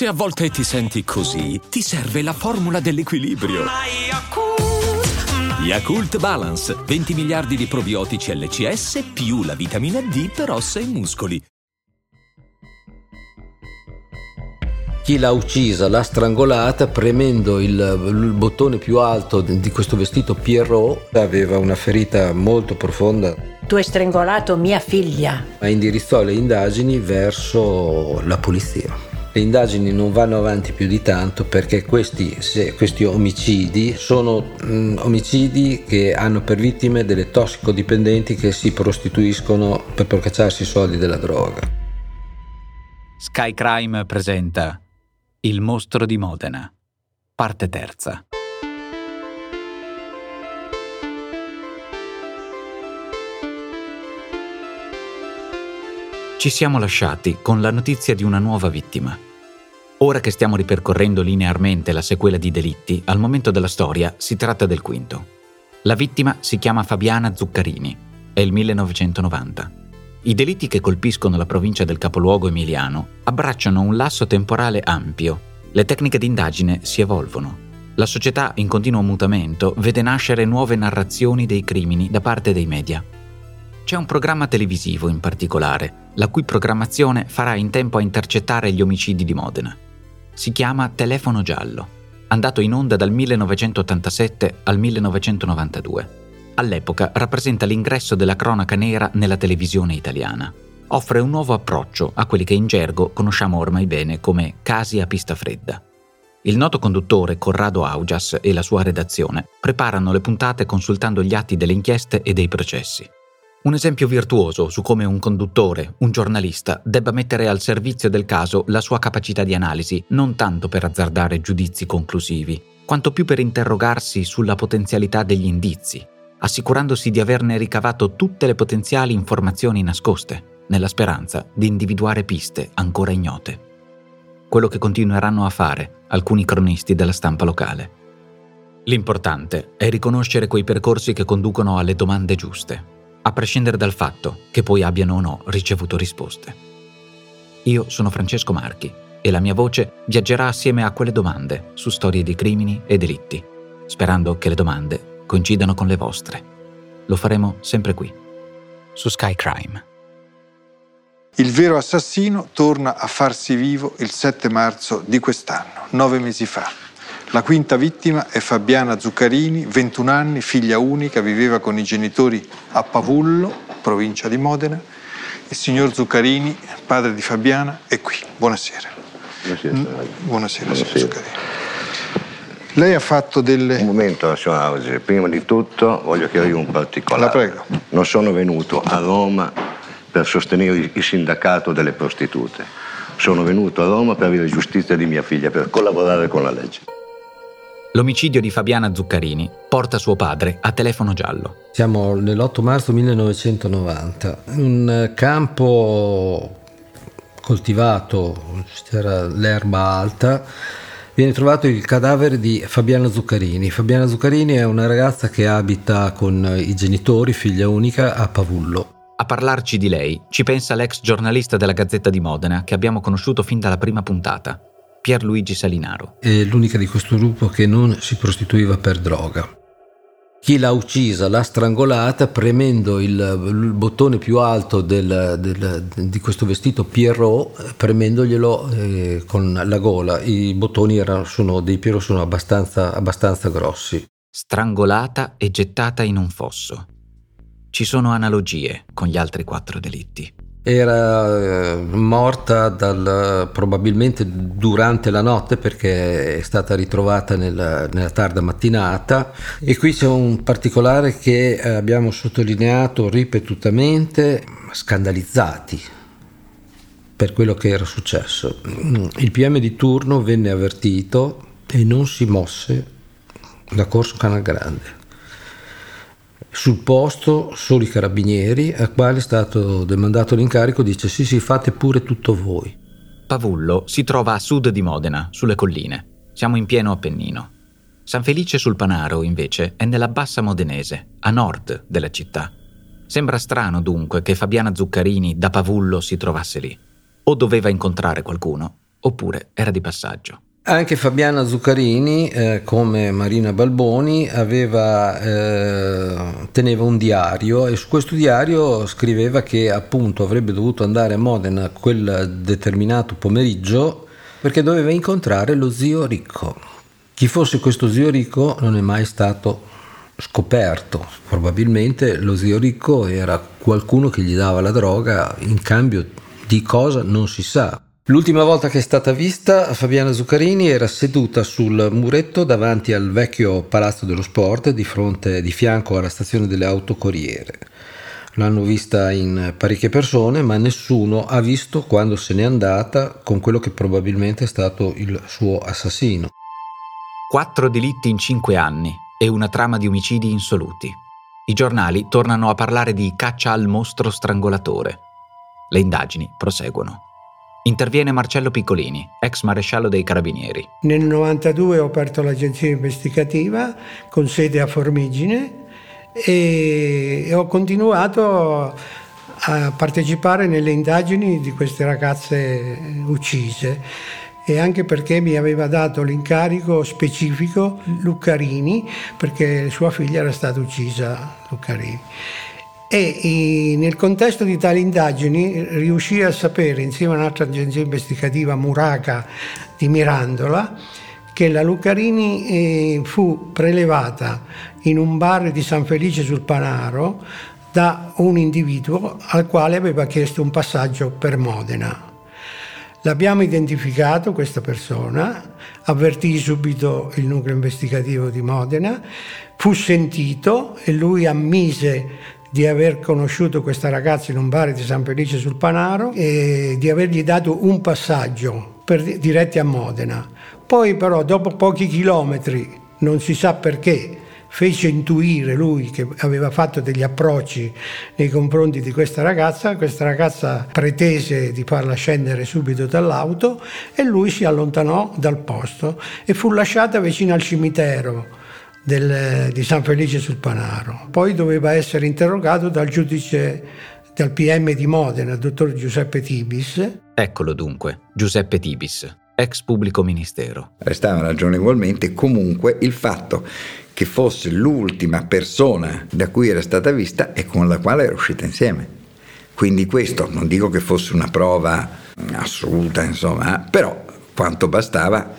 Se a volte ti senti così, ti serve la formula dell'equilibrio. Yakult Balance, 20 miliardi di probiotici LCS più la vitamina D per ossa e muscoli. Chi l'ha uccisa l'ha strangolata premendo il, il bottone più alto di questo vestito Pierrot. Aveva una ferita molto profonda. Tu hai strangolato mia figlia. Ma indirizzò le indagini verso la polizia. Le indagini non vanno avanti più di tanto perché questi, questi omicidi sono mh, omicidi che hanno per vittime delle tossicodipendenti che si prostituiscono per procacciarsi i soldi della droga. Sky Crime presenta Il mostro di Modena, parte terza. Ci siamo lasciati con la notizia di una nuova vittima. Ora che stiamo ripercorrendo linearmente la sequela di delitti, al momento della storia si tratta del quinto. La vittima si chiama Fabiana Zuccarini, è il 1990. I delitti che colpiscono la provincia del capoluogo emiliano abbracciano un lasso temporale ampio. Le tecniche d'indagine si evolvono. La società in continuo mutamento vede nascere nuove narrazioni dei crimini da parte dei media. C'è un programma televisivo in particolare, la cui programmazione farà in tempo a intercettare gli omicidi di Modena. Si chiama Telefono Giallo, andato in onda dal 1987 al 1992. All'epoca rappresenta l'ingresso della cronaca nera nella televisione italiana. Offre un nuovo approccio a quelli che in gergo conosciamo ormai bene come casi a pista fredda. Il noto conduttore Corrado Augias e la sua redazione preparano le puntate consultando gli atti delle inchieste e dei processi. Un esempio virtuoso su come un conduttore, un giornalista, debba mettere al servizio del caso la sua capacità di analisi, non tanto per azzardare giudizi conclusivi, quanto più per interrogarsi sulla potenzialità degli indizi, assicurandosi di averne ricavato tutte le potenziali informazioni nascoste, nella speranza di individuare piste ancora ignote. Quello che continueranno a fare alcuni cronisti della stampa locale. L'importante è riconoscere quei percorsi che conducono alle domande giuste, a prescindere dal fatto che poi abbiano o no ricevuto risposte. Io sono Francesco Marchi e la mia voce viaggerà assieme a quelle domande su storie di crimini e delitti, sperando che le domande coincidano con le vostre. Lo faremo sempre qui, su Sky Crime. Il vero assassino torna a farsi vivo il 7 marzo di quest'anno, nove mesi fa. La quinta vittima è Fabiana Zuccarini, 21 anni, figlia unica, viveva con i genitori a Pavullo, provincia di Modena. Il signor Zuccarini, padre di Fabiana, è qui. Buonasera. Buonasera. Mm, Buonasera, signor Zuccarini. Lei ha fatto delle... Un momento, signor Auge. Prima di tutto voglio chiarire un particolare. La prego. Non sono venuto a Roma per sostenere il sindacato delle prostitute. Sono venuto a Roma per avere giustizia di mia figlia, per collaborare con la legge. L'omicidio di Fabiana Zuccarini porta suo padre a telefono giallo. Siamo nell'8 marzo 1990. Un campo coltivato, c'era l'erba alta, viene trovato il cadavere di Fabiana Zuccarini. Fabiana Zuccarini è una ragazza che abita con i genitori, figlia unica, a Pavullo. A parlarci di lei ci pensa l'ex giornalista della Gazzetta di Modena che abbiamo conosciuto fin dalla prima puntata, Pierluigi Salinaro. È l'unica di questo gruppo che non si prostituiva per droga. Chi l'ha uccisa l'ha strangolata premendo il, il bottone più alto del, del, di questo vestito Pierrot, premendoglielo eh, con la gola. I bottoni erano, sono, dei Pierrot sono abbastanza, abbastanza grossi. Strangolata e gettata in un fosso. Ci sono analogie con gli altri quattro delitti. Era eh, morta dal, probabilmente durante la notte perché è stata ritrovata nella, nella, tarda mattinata e qui c'è un particolare che abbiamo sottolineato ripetutamente, scandalizzati per quello che era successo. Il PM di turno venne avvertito e non si mosse da Corso Canal Grande. Sul posto solo i carabinieri, a quali è stato demandato l'incarico, dice sì sì fate pure tutto voi. Pavullo si trova a sud di Modena, sulle colline. Siamo in pieno Appennino. San Felice sul Panaro, invece, è nella bassa modenese, a nord della città. Sembra strano dunque che Fabiana Zuccarini da Pavullo si trovasse lì. O doveva incontrare qualcuno, oppure era di passaggio. Anche Fabiana Zuccarini, eh, come Marina Balboni, aveva, eh, teneva un diario e su questo diario scriveva che appunto avrebbe dovuto andare a Modena quel determinato pomeriggio perché doveva incontrare lo zio Ricco. Chi fosse questo zio Ricco non è mai stato scoperto. Probabilmente lo zio Ricco era qualcuno che gli dava la droga in cambio di cosa non si sa. L'ultima volta che è stata vista, Fabiana Zuccarini era seduta sul muretto davanti al vecchio Palazzo dello Sport, di fronte, di fianco alla stazione delle autocorriere. L'hanno vista in parecchie persone, ma nessuno ha visto quando se n'è andata con quello che probabilmente è stato il suo assassino. Quattro delitti in cinque anni e una trama di omicidi insoluti. I giornali tornano a parlare di caccia al mostro strangolatore. Le indagini proseguono. Interviene Marcello Piccolini, ex maresciallo dei Carabinieri. Nel 92 ho aperto l'agenzia investigativa con sede a Formigine e ho continuato a partecipare nelle indagini di queste ragazze uccise e anche perché mi aveva dato l'incarico specifico Luccarini perché sua figlia era stata uccisa Luccarini e nel contesto di tali indagini riuscì a sapere, insieme a un'altra agenzia investigativa, Muraca di Mirandola, che la Luccarini eh, fu prelevata in un bar di San Felice sul Panaro da un individuo al quale aveva chiesto un passaggio per Modena. L'abbiamo identificato questa persona, avvertì subito il nucleo investigativo di Modena, fu sentito e lui ammise di aver conosciuto questa ragazza in un bar di San Felice sul Panaro e di avergli dato un passaggio per, diretti a Modena. Poi però dopo pochi chilometri, non si sa perché, fece intuire lui che aveva fatto degli approcci nei confronti di questa ragazza, questa ragazza pretese di farla scendere subito dall'auto e lui si allontanò dal posto e fu lasciata vicino al cimitero del, di San Felice sul Panaro. Poi doveva essere interrogato dal giudice del PM di Modena, il dottor Giuseppe Tibis. Eccolo dunque, Giuseppe Tibis, ex pubblico ministero. Restava ragionevolmente comunque il fatto che fosse l'ultima persona da cui era stata vista e con la quale era uscita insieme. Quindi questo non dico che fosse una prova assoluta, insomma, però quanto bastava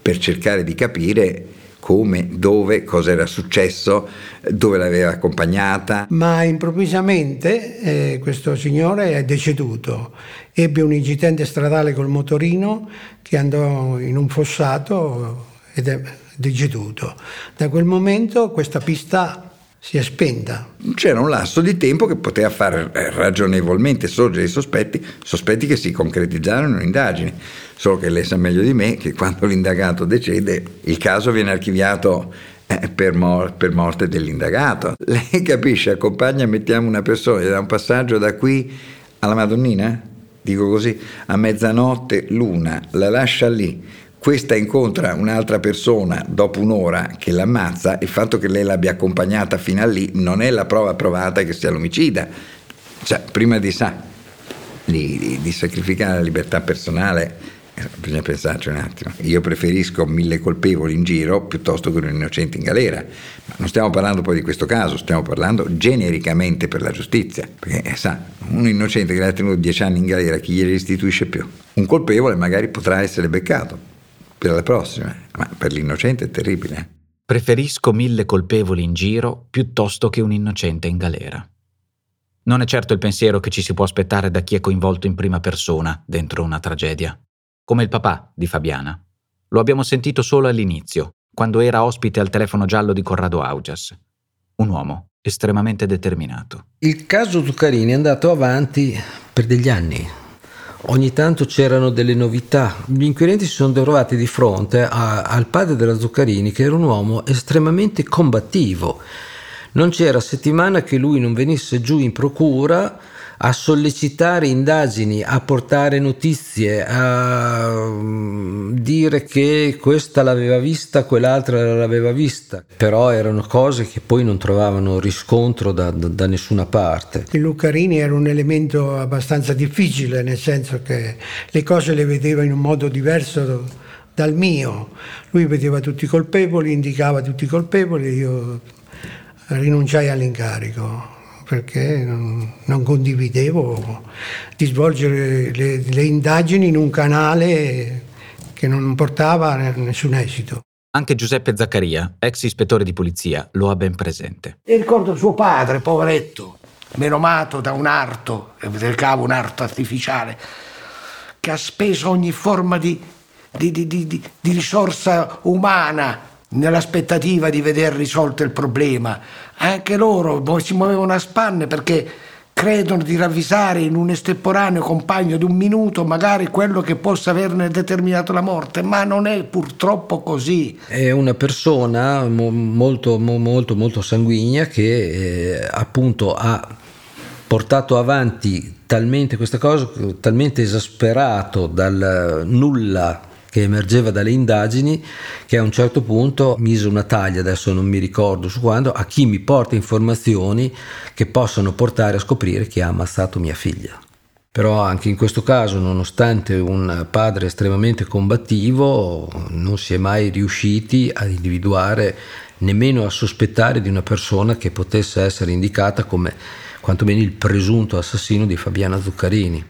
per cercare di capire come, dove, cosa era successo, dove l'aveva accompagnata. Ma improvvisamente eh, questo signore è deceduto, ebbe un incidente stradale col motorino che andò in un fossato ed è deceduto. Da quel momento questa pista si è spenta. C'era un lasso di tempo che poteva far eh, ragionevolmente sorgere i sospetti, sospetti che si concretizzarono in indagini. Solo che lei sa meglio di me che quando l'indagato decede il caso viene archiviato eh, per, mor- per, morte dell'indagato. Lei capisce, accompagna, mettiamo una persona, dà un passaggio da qui alla Madonnina, dico così, a mezzanotte l'una, la lascia lì questa incontra un'altra persona dopo un'ora che l'ammazza, il fatto che lei l'abbia accompagnata fino a lì non è la prova provata che sia l'omicida. Cioè, prima di, sa, di, di, di sacrificare la libertà personale, eh, bisogna pensarci un attimo. Io preferisco mille colpevoli in giro piuttosto che un innocente in galera. Ma non stiamo parlando poi di questo caso, stiamo parlando genericamente per la giustizia. Perché eh, sa, un innocente che l'ha tenuto dieci anni in galera, chi glieli restituisce più? Un colpevole magari potrà essere beccato per la prossima, ma per l'innocente è terribile. Preferisco mille colpevoli in giro piuttosto che un innocente in galera. Non è certo il pensiero che ci si può aspettare da chi è coinvolto in prima persona dentro una tragedia, come il papà di Fabiana. Lo abbiamo sentito solo all'inizio, quando era ospite al telefono giallo di Corrado Augias. Un uomo estremamente determinato. Il caso Zuccarini è andato avanti per degli anni, Ogni tanto c'erano delle novità. Gli inquirenti si sono trovati di fronte a, al padre della Zuccarini, che era un uomo estremamente combattivo. Non c'era settimana che lui non venisse giù in procura a sollecitare indagini, a portare notizie, a mm, dire che questa l'aveva vista, quell'altra l'aveva vista, però erano cose che poi non trovavano riscontro da, da, da nessuna parte. Il Lucarini era un elemento abbastanza difficile, nel senso che le cose le vedeva in un modo diverso dal mio. Lui vedeva tutti i colpevoli, indicava tutti i colpevoli, io rinunciai all'incarico perché non, non condividevo di svolgere le, le indagini in un canale che non portava a nessun esito. Anche Giuseppe Zaccaria, ex ispettore di polizia, lo ha ben presente. E ricordo suo padre, poveretto, menomato da un arto, del cavo un arto artificiale, che ha speso ogni forma di, di, di, di risorsa umana nell'aspettativa di veder risolto il problema. Anche loro si muovevano a spanne perché credono di ravvisare in un estemporaneo compagno di un minuto magari quello che possa averne determinato la morte, ma non è purtroppo così. È una persona molto molto molto sanguigna che eh, appunto ha portato avanti talmente questa cosa, talmente esasperato dal nulla che emergeva dalle indagini che a un certo punto mise una taglia, adesso non mi ricordo su quando, a chi mi porta informazioni che possono portare a scoprire chi ha ammazzato mia figlia. Però anche in questo caso, nonostante un padre estremamente combattivo, non si è mai riusciti ad individuare, nemmeno a sospettare di una persona che potesse essere indicata come quantomeno il presunto assassino di Fabiana Zuccarini.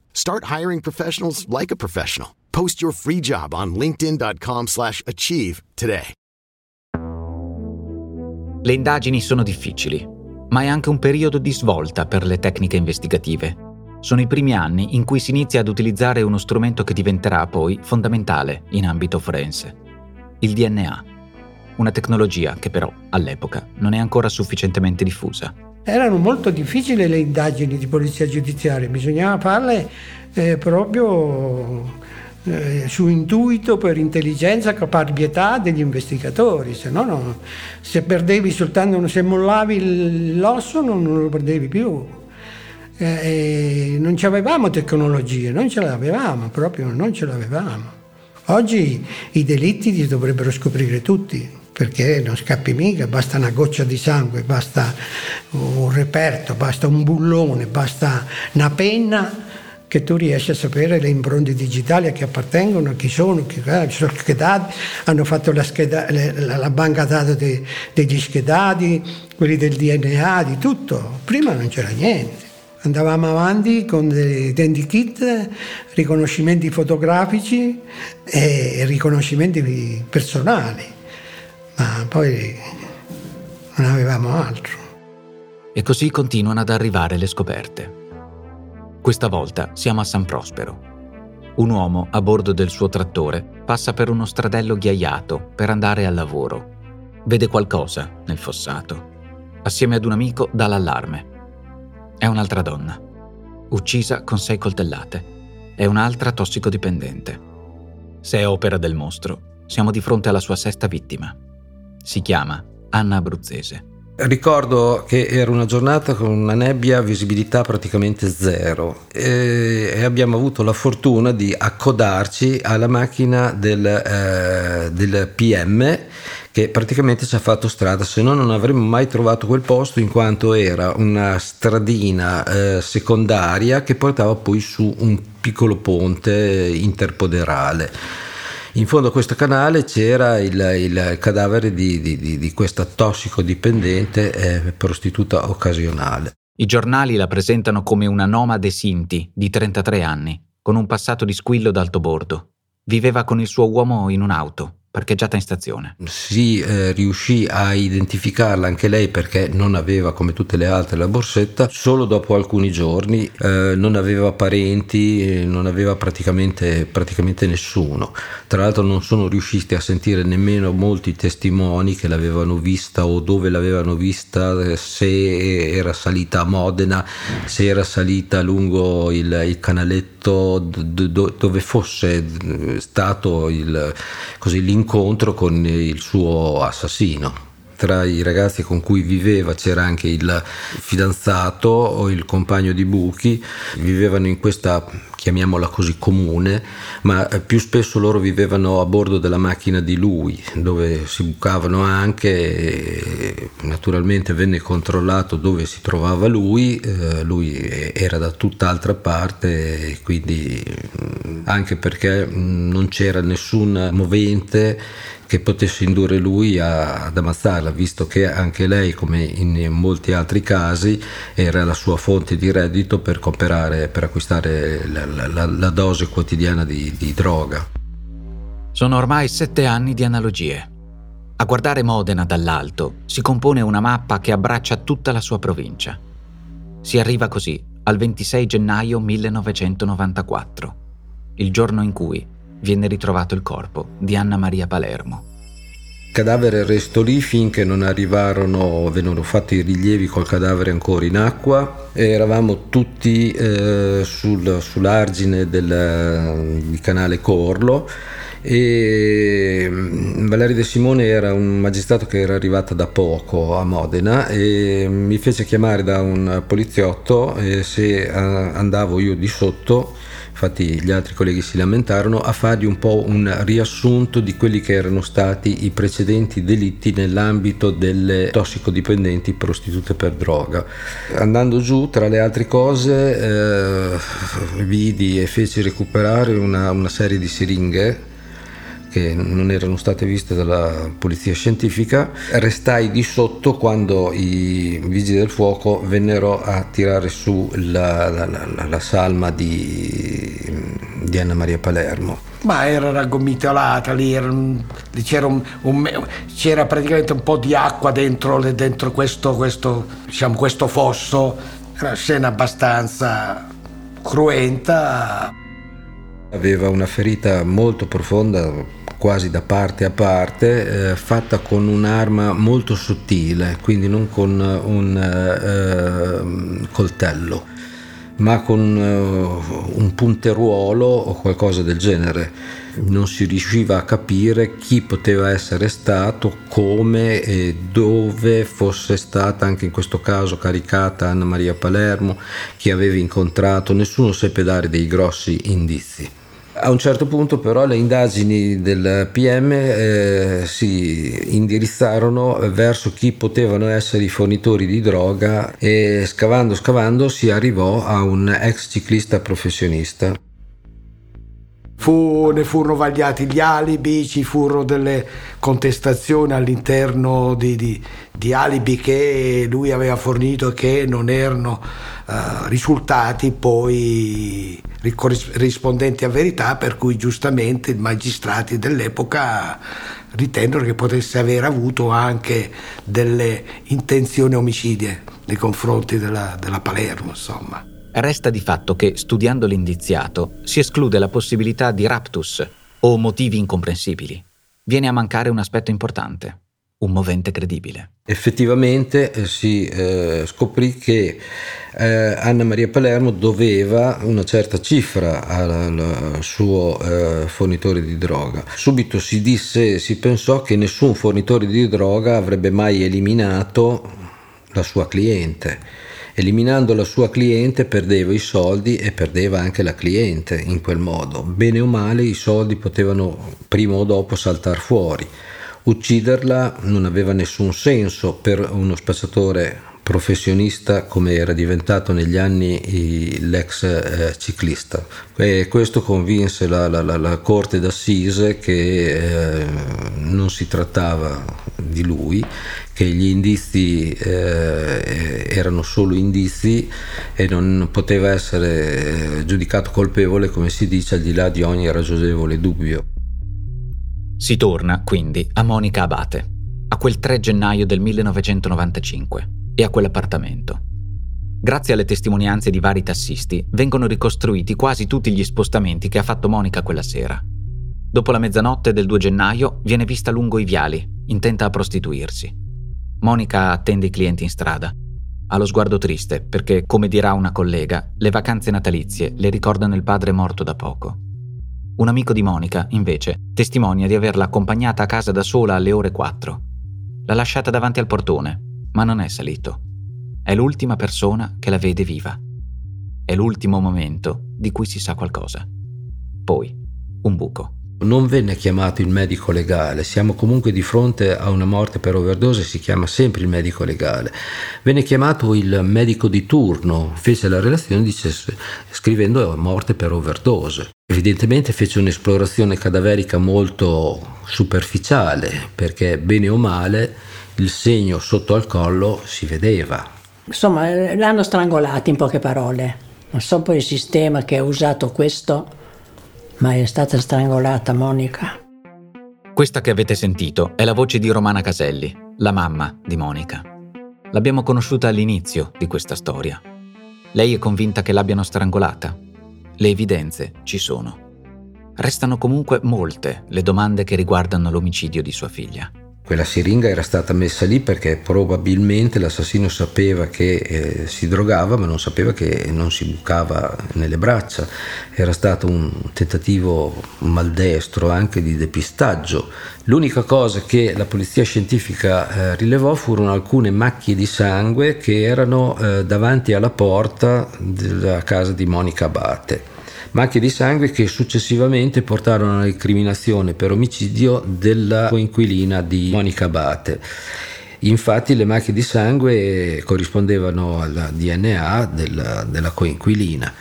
Start hiring professionals like a professional. Post your free job on linkedin.com/achieve today. Le indagini sono difficili, ma è anche un periodo di svolta per le tecniche investigative. Sono i primi anni in cui si inizia ad utilizzare uno strumento che diventerà poi fondamentale in ambito forense, il DNA. Una tecnologia che però all'epoca non è ancora sufficientemente diffusa. Erano molto difficili le indagini di polizia giudiziaria, bisognava farle eh, proprio eh, su intuito, per intelligenza, caparbietà degli investigatori, se no, no se perdevi soltanto, se mollavi l'osso non, non lo perdevi più. Eh, non avevamo tecnologie, non ce l'avevamo, proprio non ce l'avevamo. Oggi i delitti li dovrebbero scoprire tutti perché non scappi mica, basta una goccia di sangue, basta un reperto, basta un bullone, basta una penna che tu riesci a sapere le impronte digitali a chi appartengono, a chi sono, chi, eh, sono schedati, hanno fatto la, scheda, la, la banca dati de, degli schedati, quelli del DNA, di tutto. Prima non c'era niente. Andavamo avanti con dei identikit, riconoscimenti fotografici e riconoscimenti personali, ma poi non avevamo altro. E così continuano ad arrivare le scoperte. Questa volta siamo a San Prospero. Un uomo a bordo del suo trattore passa per uno stradello ghiaiato per andare al lavoro. Vede qualcosa nel fossato. Assieme ad un amico dà l'allarme. È un'altra donna, uccisa con sei coltellate. È un'altra tossicodipendente. Se è opera del mostro, siamo di fronte alla sua sesta vittima. Si chiama Anna Abruzzese. Ricordo che era una giornata con una nebbia, visibilità praticamente zero. E, e abbiamo avuto la fortuna di accodarci alla macchina del, eh, del PM che praticamente ci ha fatto strada, se no non avremmo mai trovato quel posto in quanto era una stradina eh, secondaria che portava poi su un piccolo ponte interpoderale in fondo a questo canale c'era il, il cadavere di, di, di, questa tossicodipendente eh, prostituta occasionale. I giornali la presentano come una nomade Sinti di 33 anni, con un passato di squillo d'alto bordo. Viveva con il suo uomo in un'auto, parcheggiata in stazione. Si eh, riuscì a identificarla anche lei perché non aveva, come tutte le altre, la borsetta solo dopo alcuni giorni, eh, non aveva parenti, non aveva praticamente, praticamente nessuno. Tra l'altro non sono riusciti a sentire nemmeno molti testimoni che l'avevano vista o dove l'avevano vista, se era salita a Modena, se era salita lungo il, il canaletto dove fosse stato il, così, l'incontro con il suo assassino tra i ragazzi con cui viveva c'era anche il fidanzato o il compagno di Buchi, vivevano in questa, chiamiamola così, comune, ma più spesso loro vivevano a bordo della macchina di lui, dove si bucavano anche, naturalmente venne controllato dove si trovava lui, eh, lui era da tutt'altra parte, quindi anche perché non c'era nessun movente che potesse indurre lui a, ad ammazzarla, visto che anche lei, come in molti altri casi, era la sua fonte di reddito per comprare, per acquistare la, la, la dose quotidiana di, di droga. Sono ormai sette anni di analogie. A guardare Modena dall'alto si compone una mappa che abbraccia tutta la sua provincia. Si arriva così al 26 gennaio 1994, il giorno in cui viene ritrovato il corpo di Anna Maria Palermo. Il cadavere restò lì finché non arrivarono, vennero fatti i rilievi col cadavere ancora in acqua. Eravamo tutti eh, sul, sull'argine del, del canale Corlo e mm, Valerio De Simone era un magistrato che era arrivato da poco a Modena e mi fece chiamare da un poliziotto e se eh, andavo io di sotto infatti gli altri colleghi si lamentarono, a fargli un po' un riassunto di quelli che erano stati i precedenti delitti nell'ambito delle tossicodipendenti prostitute per droga. Andando giù, tra le altre cose, eh, vidi e feci recuperare una, una serie di siringhe che non erano state viste dalla polizia scientifica, restai di sotto quando i vigili del fuoco vennero a tirare su la, la, la, la salma di, di, Anna Maria Palermo. Ma era raggomitolata lì, era c'era, un, un, c'era, praticamente un po' di acqua dentro, dentro questo, questo, diciamo, questo fosso, era una scena abbastanza cruenta. Aveva una ferita molto profonda quasi da parte a parte, eh, fatta con un'arma molto sottile, quindi non con un eh, coltello, ma con uh, un punteruolo o qualcosa del genere. Non si riusciva a capire chi poteva essere stato, come e dove fosse stata anche in questo caso caricata Anna Maria Palermo, chi aveva incontrato, nessuno seppe dare dei grossi indizi. A un certo punto però le indagini del PM eh, si indirizzarono verso chi potevano essere i fornitori di droga e scavando scavando si arrivò a un ex ciclista professionista. Fu, ne furono vagliati gli alibi, ci furono delle contestazioni all'interno di, di, di alibi che lui aveva fornito e che non erano uh, risultati poi rispondenti a verità, per cui giustamente i magistrati dell'epoca ritennero che potesse aver avuto anche delle intenzioni omicidie nei confronti della, della Palermo, insomma. Resta di fatto che, studiando l'indiziato, si esclude la possibilità di raptus o motivi incomprensibili. Viene a mancare un aspetto importante, un movente credibile. Effettivamente eh, si eh, scoprì che eh, Anna Maria Palermo doveva una certa cifra al, al suo eh, fornitore di droga. Subito si disse, si pensò che nessun fornitore di droga avrebbe mai eliminato la sua cliente Eliminando la sua cliente perdeva i soldi e perdeva anche la cliente in quel modo. Bene o male i soldi potevano prima o dopo saltare fuori. Ucciderla non aveva nessun senso per uno spacciatore professionista come era diventato negli anni l'ex eh, ciclista. E questo convinse la, la, la, la Corte d'Assise che eh, non si trattava di lui, che gli indizi eh, erano solo indizi e non poteva essere eh, giudicato colpevole, come si dice, al di là di ogni ragionevole dubbio. Si torna, quindi, a Monica Abate, a quel 3 gennaio del 1995 e a quell'appartamento. Grazie alle testimonianze di vari tassisti, vengono ricostruiti quasi tutti gli spostamenti che ha fatto Monica quella sera. Dopo la mezzanotte del 2 gennaio viene vista lungo i viali, intenta a prostituirsi. Monica attende i clienti in strada. Ha lo sguardo triste perché, come dirà una collega, le vacanze natalizie le ricordano il padre morto da poco. Un amico di Monica, invece, testimonia di averla accompagnata a casa da sola alle ore 4. L'ha lasciata davanti al portone, ma non è salito. È l'ultima persona che la vede viva. È l'ultimo momento di cui si sa qualcosa. Poi, un buco. Non venne chiamato il medico legale, siamo comunque di fronte a una morte per overdose, si chiama sempre il medico legale. Venne chiamato il medico di turno, fece la relazione dice, scrivendo morte per overdose. Evidentemente fece un'esplorazione cadaverica molto superficiale, perché bene o male il segno sotto al collo si vedeva. Insomma, l'hanno strangolata in poche parole. Non so poi il sistema che ha usato questo ma è stata strangolata Monica. Questa che avete sentito è la voce di Romana Caselli, la mamma di Monica. L'abbiamo conosciuta all'inizio di questa storia. Lei è convinta che l'abbiano strangolata. Le evidenze ci sono. Restano comunque molte le domande che riguardano l'omicidio di sua figlia. Quella siringa era stata messa lì perché probabilmente l'assassino sapeva che eh, si drogava ma non sapeva che non si bucava nelle braccia. Era stato un tentativo maldestro anche di depistaggio. L'unica cosa che la polizia scientifica eh, rilevò furono alcune macchie di sangue che erano eh, davanti alla porta della casa di Monica Abate macchie di sangue che successivamente portarono all'incriminazione per omicidio della coinquilina di Monica Abate. Infatti le macchie di sangue corrispondevano al DNA della, della coinquilina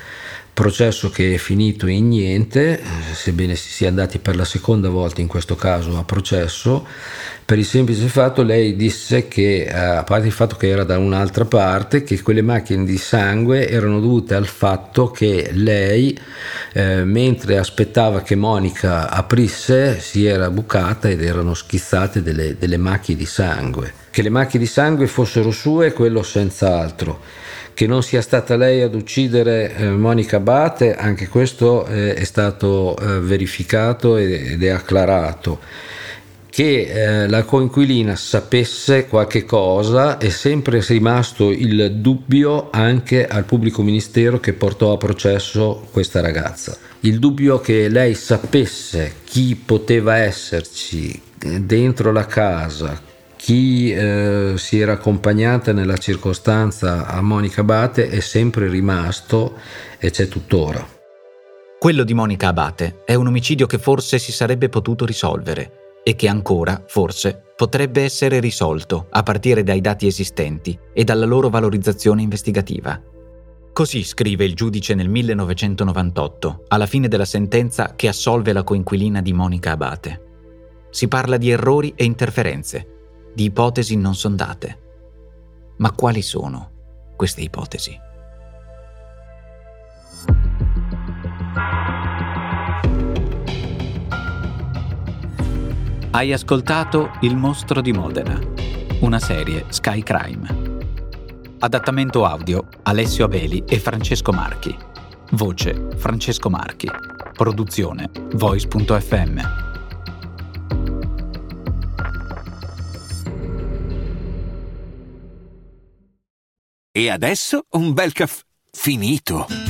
processo che è finito in niente, sebbene si sia andati per la seconda volta in questo caso a processo, per il semplice fatto lei disse che, eh, a parte il fatto che era da un'altra parte, che quelle macchine di sangue erano dovute al fatto che lei, eh, mentre aspettava che Monica aprisse, si era bucata ed erano schizzate delle, delle macchie di sangue. Che le macchie di sangue fossero sue, quello senz'altro che non sia stata lei ad uccidere eh, Monica Bate, anche questo eh, è stato eh, verificato ed è acclarato che eh, la coinquilina sapesse qualche cosa è sempre rimasto il dubbio anche al pubblico ministero che portò a processo questa ragazza. Il dubbio che lei sapesse chi poteva esserci eh, dentro la casa, chi eh, si era accompagnata nella circostanza a Monica Abate è sempre rimasto e c'è tuttora. Quello di Monica Abate è un omicidio che forse si sarebbe potuto risolvere e che ancora, forse, potrebbe essere risolto a partire dai dati esistenti e dalla loro valorizzazione investigativa. Così scrive il giudice nel 1998, alla fine della sentenza che assolve la coinquilina di Monica Abate. Si parla di errori e interferenze, di ipotesi non sondate. Ma quali sono queste ipotesi? Hai ascoltato Il mostro di Modena, una serie Sky Crime. Adattamento audio Alessio Abeli e Francesco Marchi. Voce Francesco Marchi. Produzione Voice.fm. E adesso un bel caffè finito.